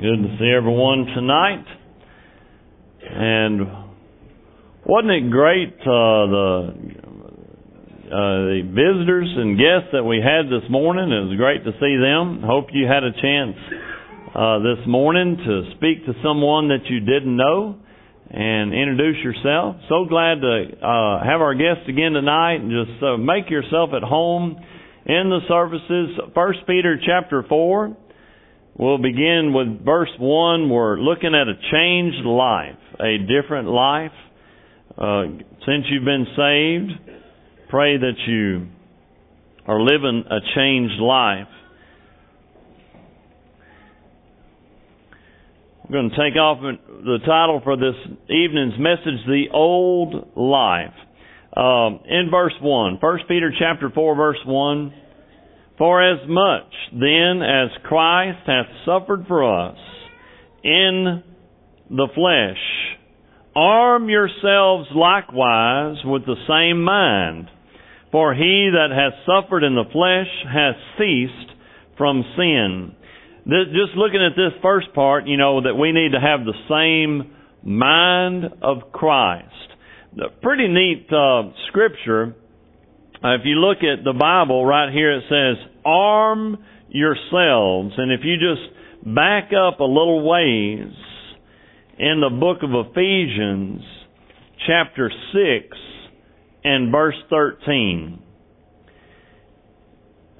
Good to see everyone tonight. And wasn't it great uh, the uh, the visitors and guests that we had this morning? It was great to see them. Hope you had a chance uh, this morning to speak to someone that you didn't know and introduce yourself. So glad to uh, have our guests again tonight, and just uh, make yourself at home in the services. First Peter chapter four. We'll begin with verse 1. We're looking at a changed life, a different life. Uh, since you've been saved, pray that you are living a changed life. I'm going to take off the title for this evening's message, The Old Life. Um, in verse 1, 1 Peter chapter 4 verse 1, for as much then as Christ hath suffered for us in the flesh, arm yourselves likewise with the same mind. For he that hath suffered in the flesh hath ceased from sin. This, just looking at this first part, you know, that we need to have the same mind of Christ. The pretty neat uh, scripture uh, if you look at the Bible right here, it says, arm yourselves. And if you just back up a little ways in the book of Ephesians, chapter 6 and verse 13.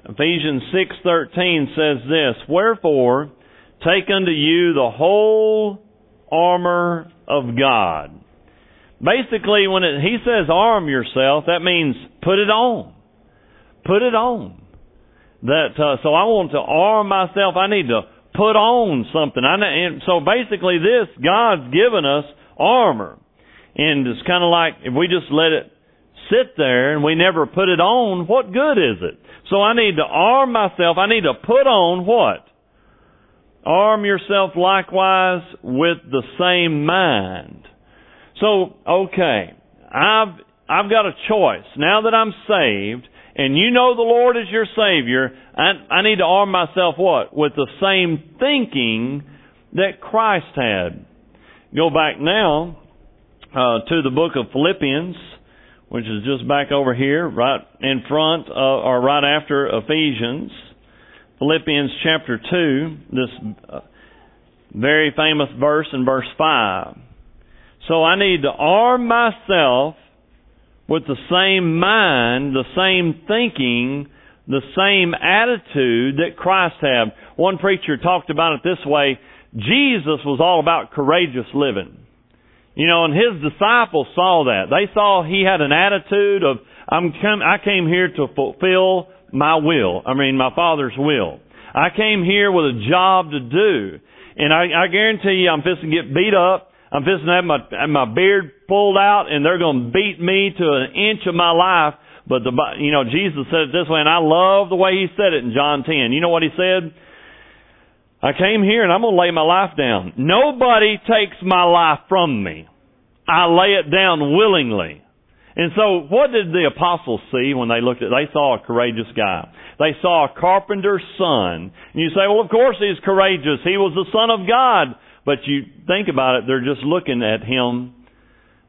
Ephesians 6:13 says this, "Wherefore take unto you the whole armor of God." Basically, when it, he says arm yourself, that means put it on. Put it on. That uh, so I want to arm myself. I need to put on something. I and so basically, this God's given us armor, and it's kind of like if we just let it sit there and we never put it on, what good is it? So I need to arm myself. I need to put on what? Arm yourself likewise with the same mind. So, okay, I've, I've got a choice. Now that I'm saved, and you know the Lord is your Savior, I, I need to arm myself what? With the same thinking that Christ had. Go back now uh, to the book of Philippians, which is just back over here, right in front, uh, or right after Ephesians. Philippians chapter 2, this uh, very famous verse in verse 5. So I need to arm myself with the same mind, the same thinking, the same attitude that Christ had. One preacher talked about it this way, Jesus was all about courageous living. You know, and his disciples saw that. They saw he had an attitude of, I'm come, I came here to fulfill my will. I mean, my Father's will. I came here with a job to do. And I, I guarantee you I'm fixing to get beat up. I'm fixing to have my, have my beard pulled out and they're going to beat me to an inch of my life. But the, you know, Jesus said it this way and I love the way he said it in John 10. You know what he said? I came here and I'm going to lay my life down. Nobody takes my life from me. I lay it down willingly. And so what did the apostles see when they looked at, they saw a courageous guy. They saw a carpenter's son. And you say, well of course he's courageous. He was the son of God. But you think about it, they're just looking at him.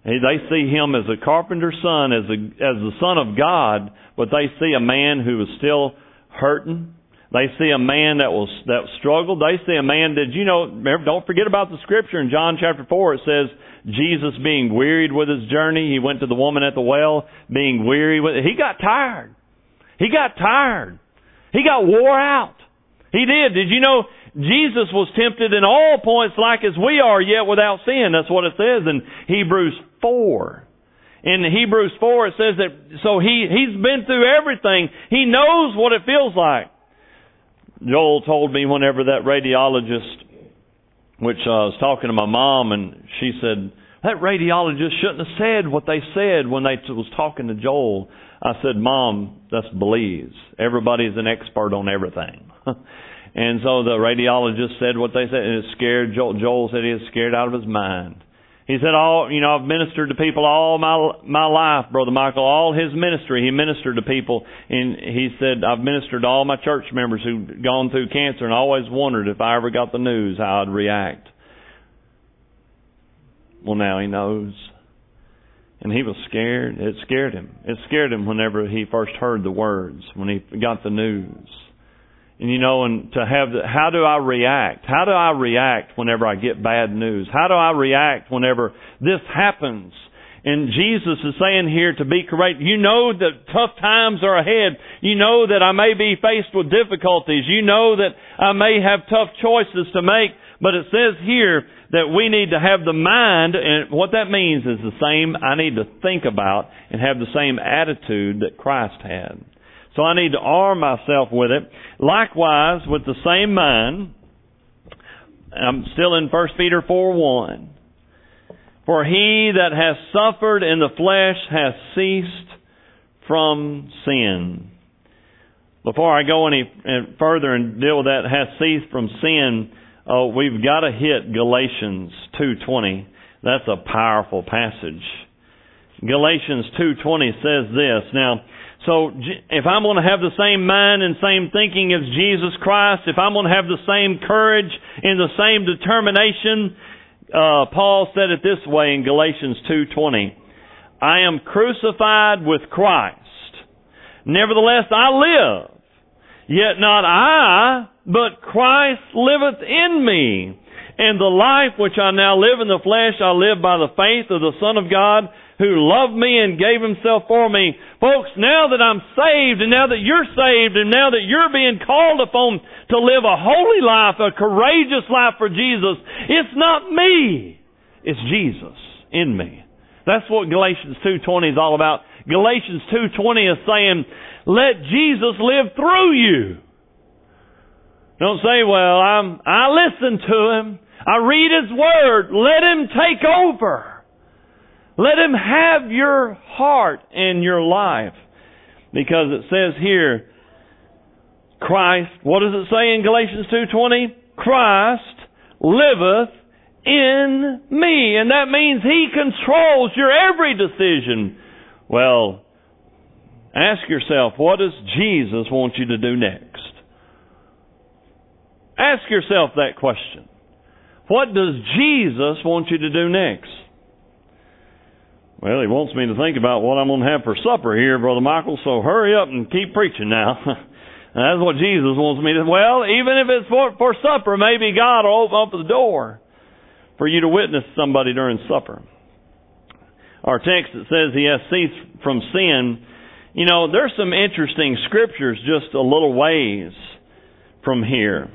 They see him as a carpenter's son, as a, as the son of God, but they see a man who is still hurting. They see a man that was, that struggled. They see a man that, you know, don't forget about the scripture in John chapter 4. It says, Jesus being wearied with his journey. He went to the woman at the well, being weary with, It. he got tired. He got tired. He got wore out. He did. Did you know Jesus was tempted in all points like as we are, yet without sin. That's what it says in Hebrews 4. In Hebrews 4 it says that, so he, he's been through everything. He knows what it feels like. Joel told me whenever that radiologist, which I was talking to my mom and she said, that radiologist shouldn't have said what they said when they was talking to Joel. I said, Mom, that's Belize. Everybody's an expert on everything. And so the radiologist said what they said, and it scared Joel. Joel said he was scared out of his mind. He said, "All you know, I've ministered to people all my my life, brother Michael. All his ministry, he ministered to people, and he said, I've ministered to all my church members who've gone through cancer, and always wondered if I ever got the news how I'd react. Well, now he knows, and he was scared. It scared him. It scared him whenever he first heard the words, when he got the news. And you know, and to have the, how do I react? How do I react whenever I get bad news? How do I react whenever this happens? And Jesus is saying here to be correct. You know that tough times are ahead. You know that I may be faced with difficulties. You know that I may have tough choices to make. But it says here that we need to have the mind, and what that means is the same, I need to think about and have the same attitude that Christ had. So I need to arm myself with it. Likewise, with the same mind, I'm still in 1 Peter 4 1. For he that has suffered in the flesh has ceased from sin. Before I go any further and deal with that, has ceased from sin, oh, we've got to hit Galatians 2.20. That's a powerful passage. Galatians 2.20 says this. Now, so if I'm going to have the same mind and same thinking as Jesus Christ, if I'm going to have the same courage and the same determination, uh, Paul said it this way in Galatians 2:20, "I am crucified with Christ. Nevertheless I live, yet not I, but Christ liveth in me. And the life which I now live in the flesh, I live by the faith of the Son of God." Who loved me and gave himself for me. Folks, now that I'm saved and now that you're saved and now that you're being called upon to live a holy life, a courageous life for Jesus, it's not me. It's Jesus in me. That's what Galatians 2.20 is all about. Galatians 2.20 is saying, let Jesus live through you. Don't say, well, I'm, I listen to him. I read his word. Let him take over. Let Him have your heart and your life. Because it says here, Christ, what does it say in Galatians 2.20? Christ liveth in me. And that means He controls your every decision. Well, ask yourself, what does Jesus want you to do next? Ask yourself that question. What does Jesus want you to do next? Well, he wants me to think about what I'm going to have for supper here, Brother Michael, so hurry up and keep preaching now. That's what Jesus wants me to. Well, even if it's for, for supper, maybe God will open up the door for you to witness somebody during supper. Our text that says he has ceased from sin, you know, there's some interesting scriptures just a little ways from here.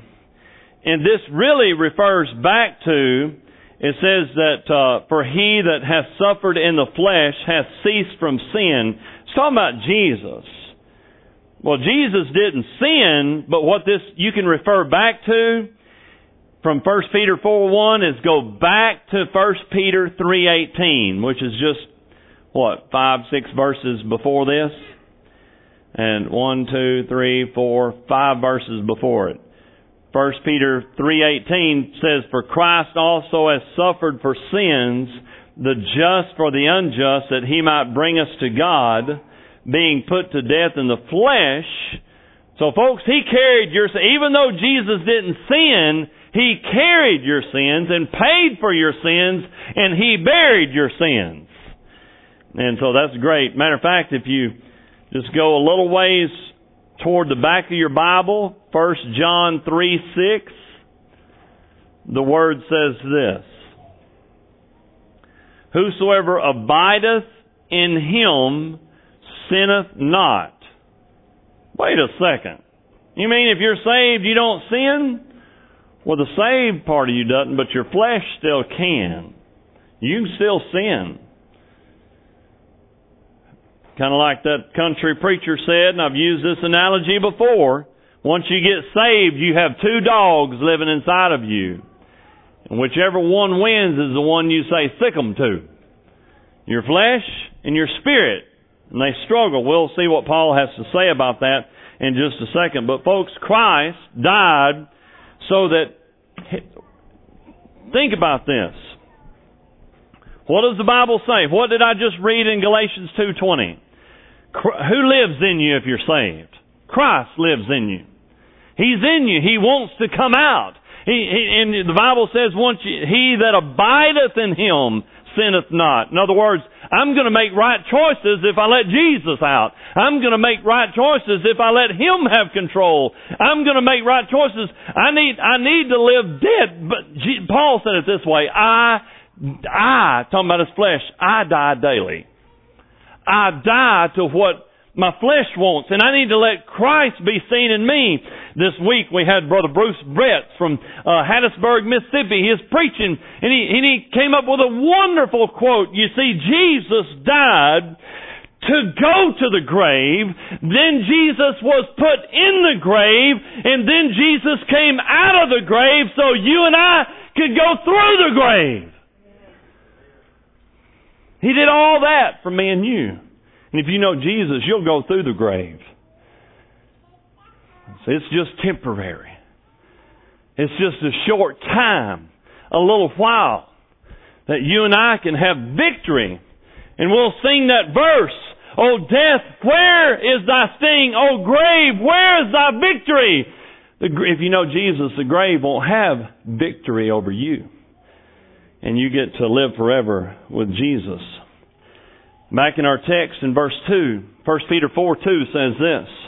And this really refers back to it says that uh, for he that hath suffered in the flesh hath ceased from sin. It's talking about Jesus. Well, Jesus didn't sin, but what this you can refer back to from 1 Peter 4 1 is go back to 1 Peter 3.18, which is just, what, five, six verses before this? And one, two, three, four, five verses before it. 1 Peter 3:18 says for Christ also has suffered for sins the just for the unjust that he might bring us to God being put to death in the flesh. So folks he carried your even though Jesus didn't sin he carried your sins and paid for your sins and he buried your sins. And so that's great. Matter of fact if you just go a little ways toward the back of your Bible, 1 John 3 6, the word says this Whosoever abideth in him sinneth not. Wait a second. You mean if you're saved, you don't sin? Well, the saved part of you doesn't, but your flesh still can. You can still sin. Kind of like that country preacher said, and I've used this analogy before. Once you get saved, you have two dogs living inside of you. And whichever one wins is the one you say sick 'em to. Your flesh and your spirit. And they struggle. We'll see what Paul has to say about that in just a second. But folks, Christ died so that, think about this. What does the Bible say? What did I just read in Galatians 2.20? Who lives in you if you're saved? Christ lives in you. He's in you. He wants to come out. He, he, and the Bible says, once you, he that abideth in him sinneth not. In other words, I'm going to make right choices if I let Jesus out. I'm going to make right choices if I let Him have control. I'm going to make right choices. I need, I need to live dead. But Paul said it this way, I, I, talking about his flesh, I die daily. I die to what my flesh wants, and I need to let Christ be seen in me. This week we had Brother Bruce Brett from uh, Hattiesburg, Mississippi. He is preaching, and he, and he came up with a wonderful quote. You see, Jesus died to go to the grave, then Jesus was put in the grave, and then Jesus came out of the grave so you and I could go through the grave. He did all that for me and you. And if you know Jesus, you'll go through the grave. So it's just temporary. It's just a short time, a little while, that you and I can have victory. And we'll sing that verse. Oh death, where is thy sting? Oh grave, where is thy victory? If you know Jesus, the grave won't have victory over you. And you get to live forever with Jesus. Back in our text in verse 2, 1 Peter 4 2 says this.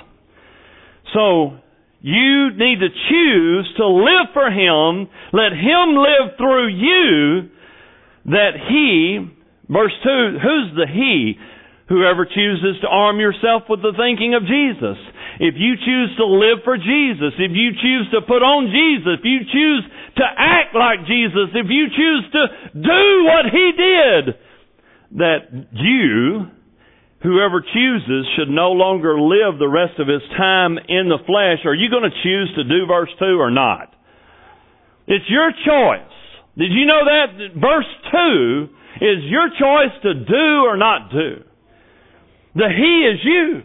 So, you need to choose to live for Him, let Him live through you, that He, verse 2, who's the He? Whoever chooses to arm yourself with the thinking of Jesus. If you choose to live for Jesus, if you choose to put on Jesus, if you choose to act like Jesus, if you choose to do what He did, that you, whoever chooses, should no longer live the rest of his time in the flesh. Are you going to choose to do verse 2 or not? It's your choice. Did you know that? Verse 2 is your choice to do or not do. The He is you.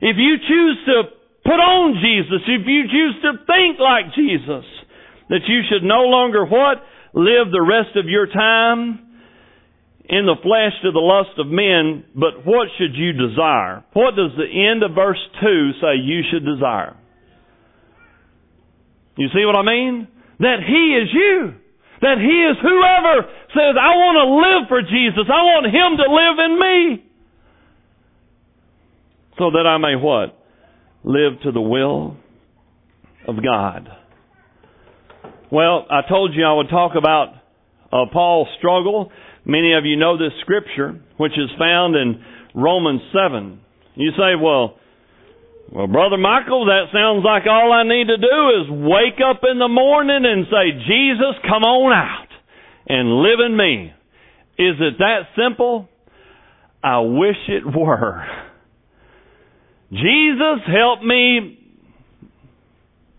If you choose to put on Jesus, if you choose to think like Jesus, that you should no longer what? Live the rest of your time in the flesh to the lust of men, but what should you desire? What does the end of verse 2 say you should desire? You see what I mean? That He is you. That He is whoever says, I want to live for Jesus. I want Him to live in me. So that I may what? Live to the will of God. Well, I told you I would talk about uh, Paul's struggle Many of you know this scripture, which is found in Romans 7. You say, well, well, Brother Michael, that sounds like all I need to do is wake up in the morning and say, Jesus, come on out and live in me. Is it that simple? I wish it were. Jesus, help me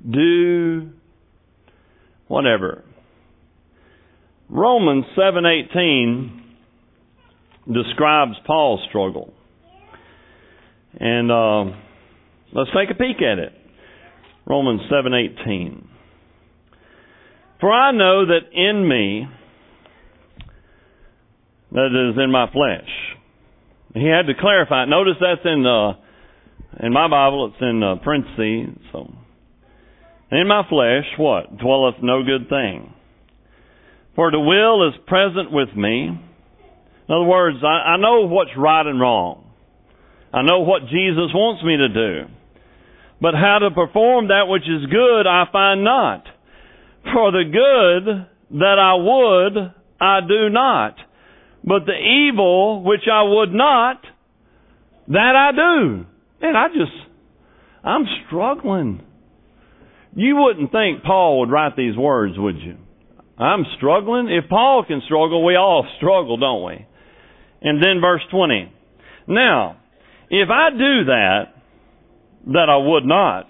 do whatever. Romans 7:18 describes Paul's struggle. And uh, let's take a peek at it. Romans 7:18. For I know that in me that is in my flesh. He had to clarify. Notice that's in uh, in my Bible. It's in uh, parentheses. So, in my flesh, what dwelleth no good thing. For the will is present with me. In other words, I, I know what's right and wrong. I know what Jesus wants me to do. But how to perform that which is good I find not. For the good that I would, I do not. But the evil which I would not, that I do. And I just, I'm struggling. You wouldn't think Paul would write these words, would you? I'm struggling. If Paul can struggle, we all struggle, don't we? And then verse 20. Now, if I do that, that I would not,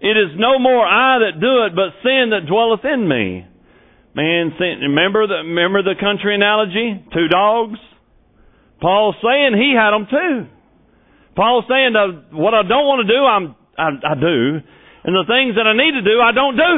it is no more I that do it, but sin that dwelleth in me. Man, sin, remember the, remember the country analogy? Two dogs? Paul's saying he had them too. Paul's saying that what I don't want to do, I'm, I, I do. And the things that I need to do, I don't do.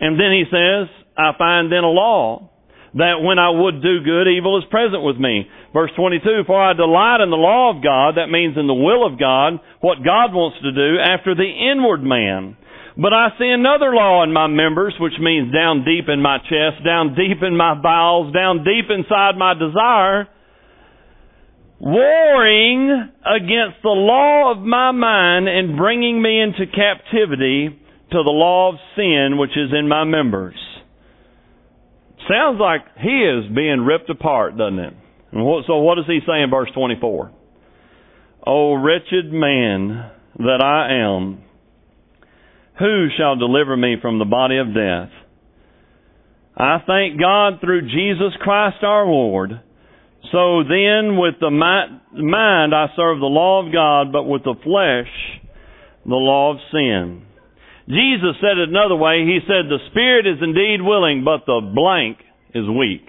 And then he says, I find then a law that when I would do good, evil is present with me. Verse 22, for I delight in the law of God, that means in the will of God, what God wants to do after the inward man. But I see another law in my members, which means down deep in my chest, down deep in my bowels, down deep inside my desire, warring against the law of my mind and bringing me into captivity to the law of sin which is in my members. Sounds like he is being ripped apart, doesn't it? so what does he say in verse 24? O wretched man that I am, who shall deliver me from the body of death? I thank God through Jesus Christ our Lord. So then with the mind I serve the law of God, but with the flesh the law of sin. Jesus said it another way. He said, the spirit is indeed willing, but the blank is weak.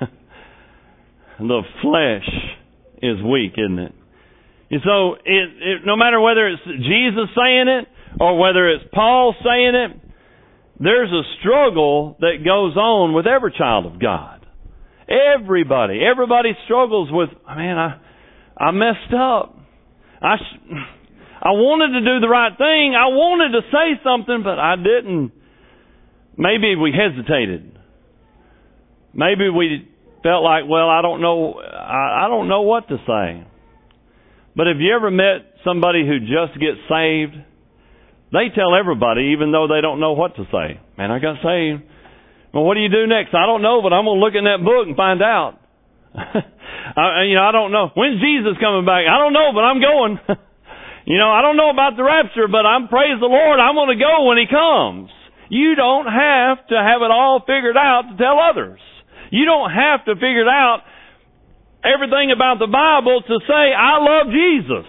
the flesh is weak, isn't it? And so, it, it, no matter whether it's Jesus saying it or whether it's Paul saying it, there's a struggle that goes on with every child of God. Everybody, everybody struggles with, man, I, I messed up. I, I wanted to do the right thing. I wanted to say something, but I didn't. Maybe we hesitated. Maybe we felt like, well, I don't know, I, I don't know what to say. But have you ever met somebody who just gets saved? They tell everybody, even though they don't know what to say. Man, I got saved. Well, what do you do next? I don't know, but I'm to look in that book and find out. I, you know, I don't know. When's Jesus coming back? I don't know, but I'm going. You know, I don't know about the rapture, but I'm praise the Lord, I'm going to go when He comes. You don't have to have it all figured out to tell others. You don't have to figure out everything about the Bible to say, I love Jesus.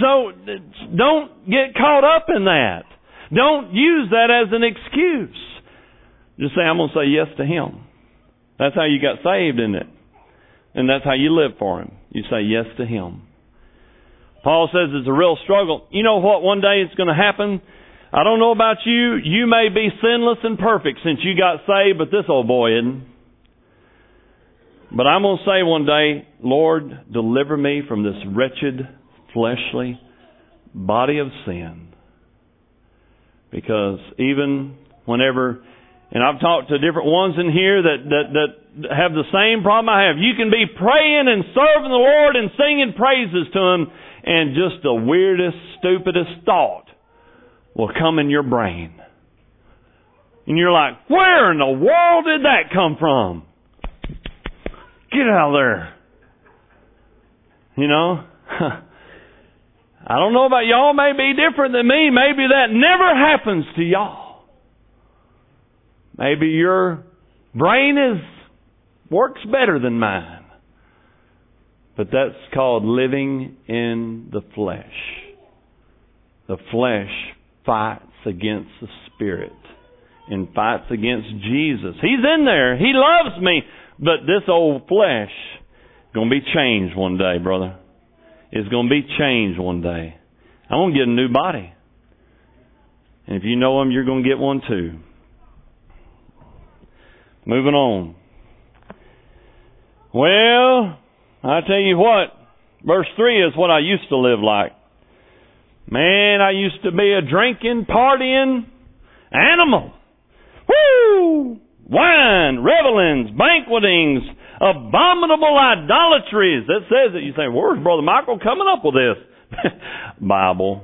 So don't get caught up in that. Don't use that as an excuse. Just say, I'm going to say yes to Him. That's how you got saved, isn't it? And that's how you live for Him. You say yes to Him. Paul says it's a real struggle. You know what? One day it's going to happen. I don't know about you. You may be sinless and perfect since you got saved, but this old boy isn't. But I'm going to say one day, Lord, deliver me from this wretched, fleshly body of sin. Because even whenever, and I've talked to different ones in here that, that, that have the same problem I have. You can be praying and serving the Lord and singing praises to Him, and just the weirdest, stupidest thought will come in your brain. And you're like, where in the world did that come from? Get out of there. You know? I don't know about y'all, may be different than me. Maybe that never happens to y'all. Maybe your brain is works better than mine. But that's called living in the flesh. The flesh fights against the Spirit and fights against Jesus. He's in there. He loves me. But this old flesh is going to be changed one day, brother. It's going to be changed one day. I'm going to get a new body. And if you know him, you're going to get one too. Moving on. Well, I tell you what, verse 3 is what I used to live like. Man, I used to be a drinking, partying animal. Woo! Wine, revelings, banquetings, abominable idolatries. That says it. You say, where's Brother Michael coming up with this? Bible.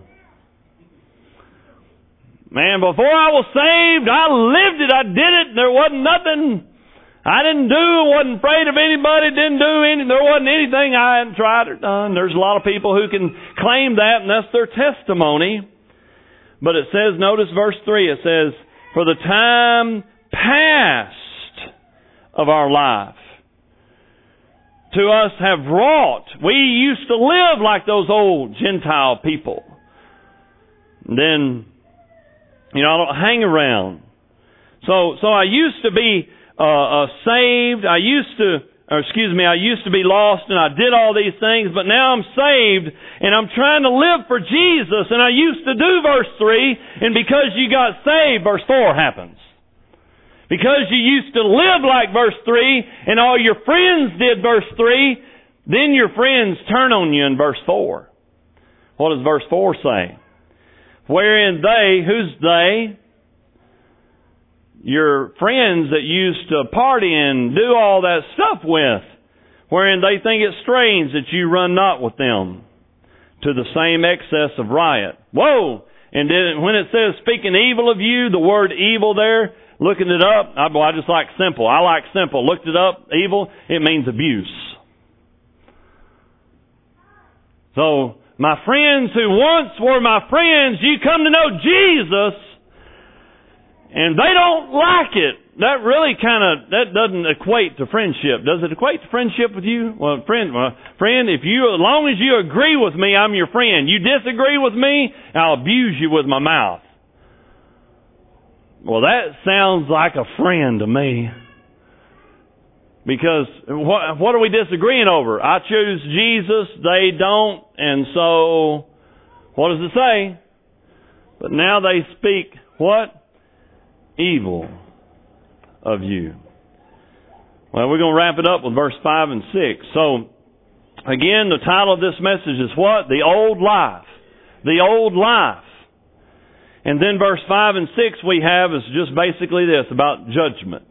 Man, before I was saved, I lived it, I did it, there wasn't nothing I didn't do, wasn't afraid of anybody, didn't do any, there wasn't anything I hadn't tried or done. There's a lot of people who can claim that and that's their testimony. But it says, notice verse 3, it says, for the time past of our life to us have wrought. We used to live like those old Gentile people. And then, you know, I don't hang around. So, so I used to be uh, uh, saved. I used to, or excuse me, I used to be lost and I did all these things, but now I'm saved and I'm trying to live for Jesus and I used to do verse 3 and because you got saved, verse 4 happens. because you used to live like verse 3 and all your friends did verse 3, then your friends turn on you in verse 4. What does verse 4 say? Wherein they, who's they? Your friends that used to party and do all that stuff with, wherein they think it strange that you run not with them to the same excess of riot. Whoa! And then when it says speaking evil of you, the word evil there, looking it up, I, well, I just like simple. I like simple. Looked it up, evil, it means abuse. So, my friends who once were my friends, you come to know Jesus, and they don't like it that really kind of that doesn't equate to friendship. Does it equate to friendship with you? Well, friend, well, friend, if you as long as you agree with me, I'm your friend. You disagree with me, I'll abuse you with my mouth. Well, that sounds like a friend to me. Because what what are we disagreeing over? I choose Jesus, they don't, and so what does it say? But now they speak what? Evil of you. Well, we're going to wrap it up with verse 5 and 6. So, again, the title of this message is what? The Old Life. The Old Life. And then verse 5 and 6 we have is just basically this about judgment.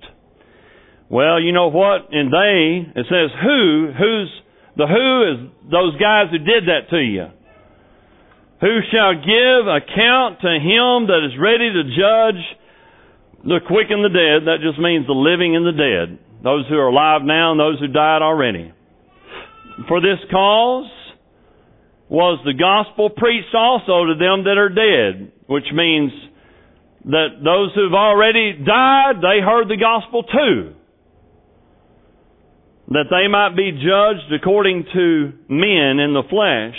Well, you know what? And they, it says who, who's, the who is those guys who did that to you. Who shall give account to him that is ready to judge the quick and the dead, that just means the living and the dead. Those who are alive now and those who died already. For this cause was the gospel preached also to them that are dead, which means that those who've already died, they heard the gospel too. That they might be judged according to men in the flesh,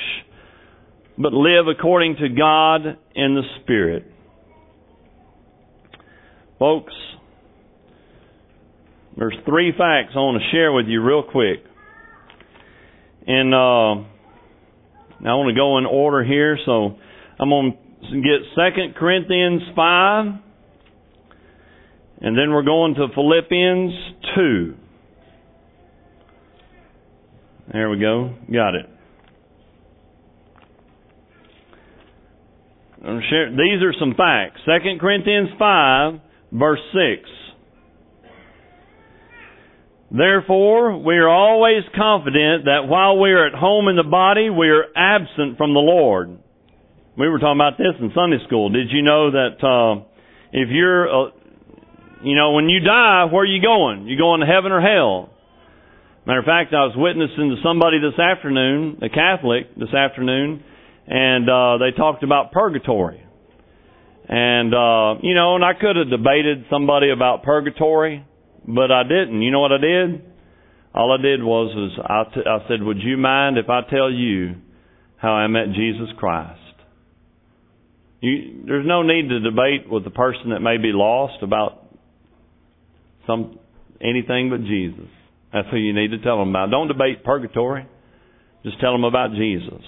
but live according to God in the Spirit. Folks, there's three facts I want to share with you real quick. And uh, I want to go in order here, so I'm going to get Second Corinthians 5, and then we're going to Philippians 2. There we go. Got it. Share, these are some facts. Second Corinthians 5, Verse 6. Therefore, we are always confident that while we are at home in the body, we are absent from the Lord. We were talking about this in Sunday school. Did you know that uh, if you're, uh, you know, when you die, where are you going? You going to heaven or hell? Matter of fact, I was witnessing to somebody this afternoon, a Catholic this afternoon, and uh, they talked about purgatory. And, uh, you know, and I could have debated somebody about purgatory, but I didn't. You know what I did? All I did was, was I, t- I said, would you mind if I tell you how I met Jesus Christ? You, there's no need to debate with the person that may be lost about some anything but Jesus. That's who you need to tell them about. Don't debate purgatory. Just tell them about Jesus.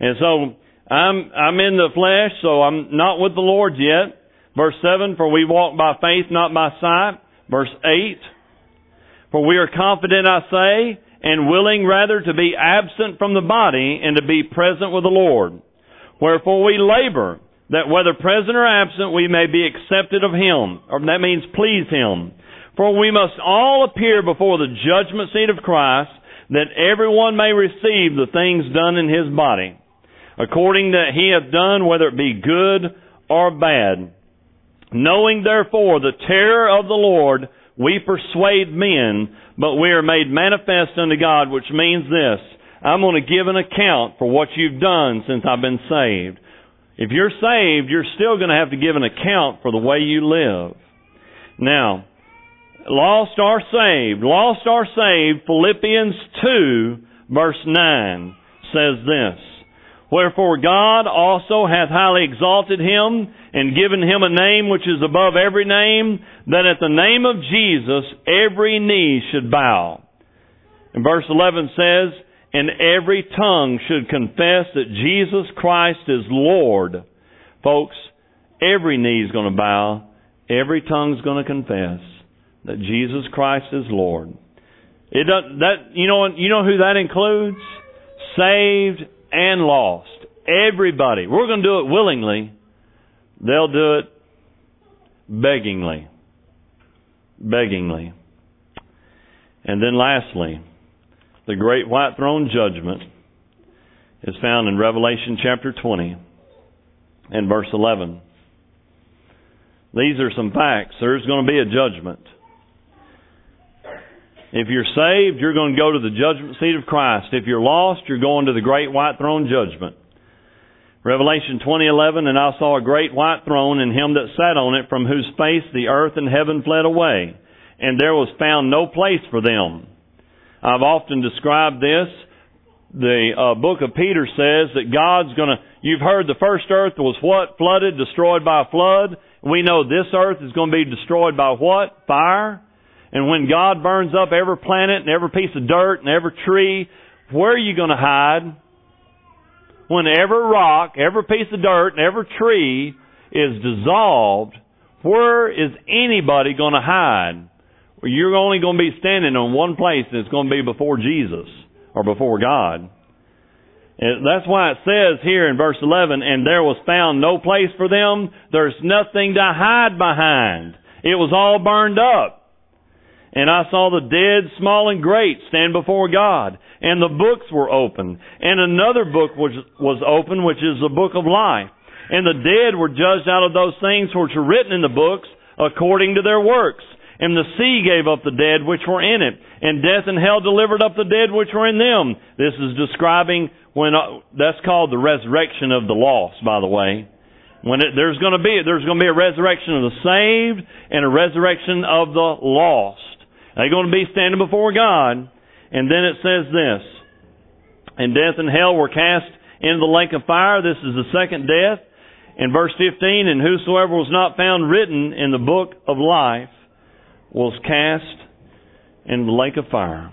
And so I'm, I'm in the flesh, so I'm not with the Lord yet. Verse 7, for we walk by faith, not by sight. Verse 8, for we are confident, I say, and willing rather to be absent from the body and to be present with the Lord. Wherefore we labor, that whether present or absent we may be accepted of Him, or that means please Him. For we must all appear before the judgment seat of Christ, that everyone may receive the things done in His body according that he hath done, whether it be good or bad. Knowing therefore the terror of the Lord, we persuade men, but we are made manifest unto God, which means this. I'm going to give an account for what you've done since I've been saved. If you're saved, you're still going to have to give an account for the way you live. Now, lost or saved, lost or saved, Philippians 2 verse 9 says this. Wherefore God also hath highly exalted him and given him a name which is above every name, that at the name of Jesus every knee should bow. And verse 11 says, and every tongue should confess that Jesus Christ is Lord. Folks, every knee is going to bow every tongue is going to confess that Jesus Christ is Lord. It does, that you know you know who that includes? Saved and lost. Everybody. We're going to do it willingly. They'll do it beggingly. Beggingly. And then lastly, the great white throne judgment is found in Revelation chapter 20 and verse 11. These are some facts. There's going to be a judgment. If you're saved, you're going to go to the judgment seat of Christ. If you're lost, you're going to the great white throne judgment. Revelation 20:11 and I saw a great white throne and him that sat on it from whose face the earth and heaven fled away and there was found no place for them. I've often described this. The uh, book of Peter says that God's going to you've heard the first earth was what flooded destroyed by a flood. We know this earth is going to be destroyed by what? Fire. And when God burns up every planet and every piece of dirt and every tree, where are you going to hide? when every rock, every piece of dirt, and every tree is dissolved, where is anybody going to hide? You're only going to be standing on one place, and it's going to be before Jesus or before God. And that's why it says here in verse 11, and there was found no place for them. There's nothing to hide behind. It was all burned up. And I saw the dead, small and great, stand before God. And the books were open. And another book was, was open, which is the book of life. And the dead were judged out of those things which were written in the books according to their works. And the sea gave up the dead which were in it. And death and hell delivered up the dead which were in them. This is describing when, uh, that's called the resurrection of the lost, by the way. When it, there's going to be, there's going to be a resurrection of the saved and a resurrection of the lost. They're going to be standing before God. And then it says this, and death and hell were cast into the lake of fire. This is the second death. In verse 15, and whosoever was not found written in the book of life was cast into the lake of fire.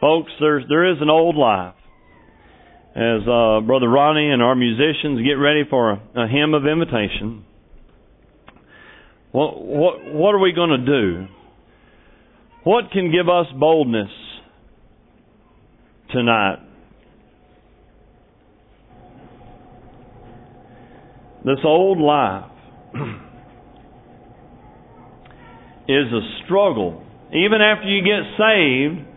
Folks, there's, there is an old life. As uh, Brother Ronnie and our musicians get ready for a, a hymn of invitation, what, what, what are we going to do? What can give us boldness tonight? This old life is a struggle. Even after you get saved,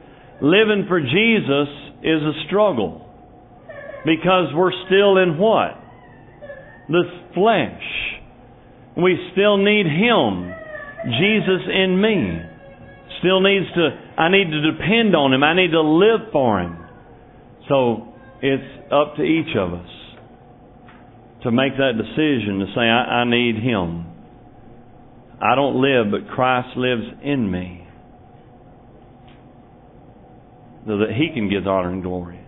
living for Jesus is a struggle. Because we're still in what? The flesh. We still need Him. Jesus in me still needs to, I need to depend on Him. I need to live for Him. So it's up to each of us to make that decision to say, I, I need Him. I don't live, but Christ lives in me. So that He can get honor and glory.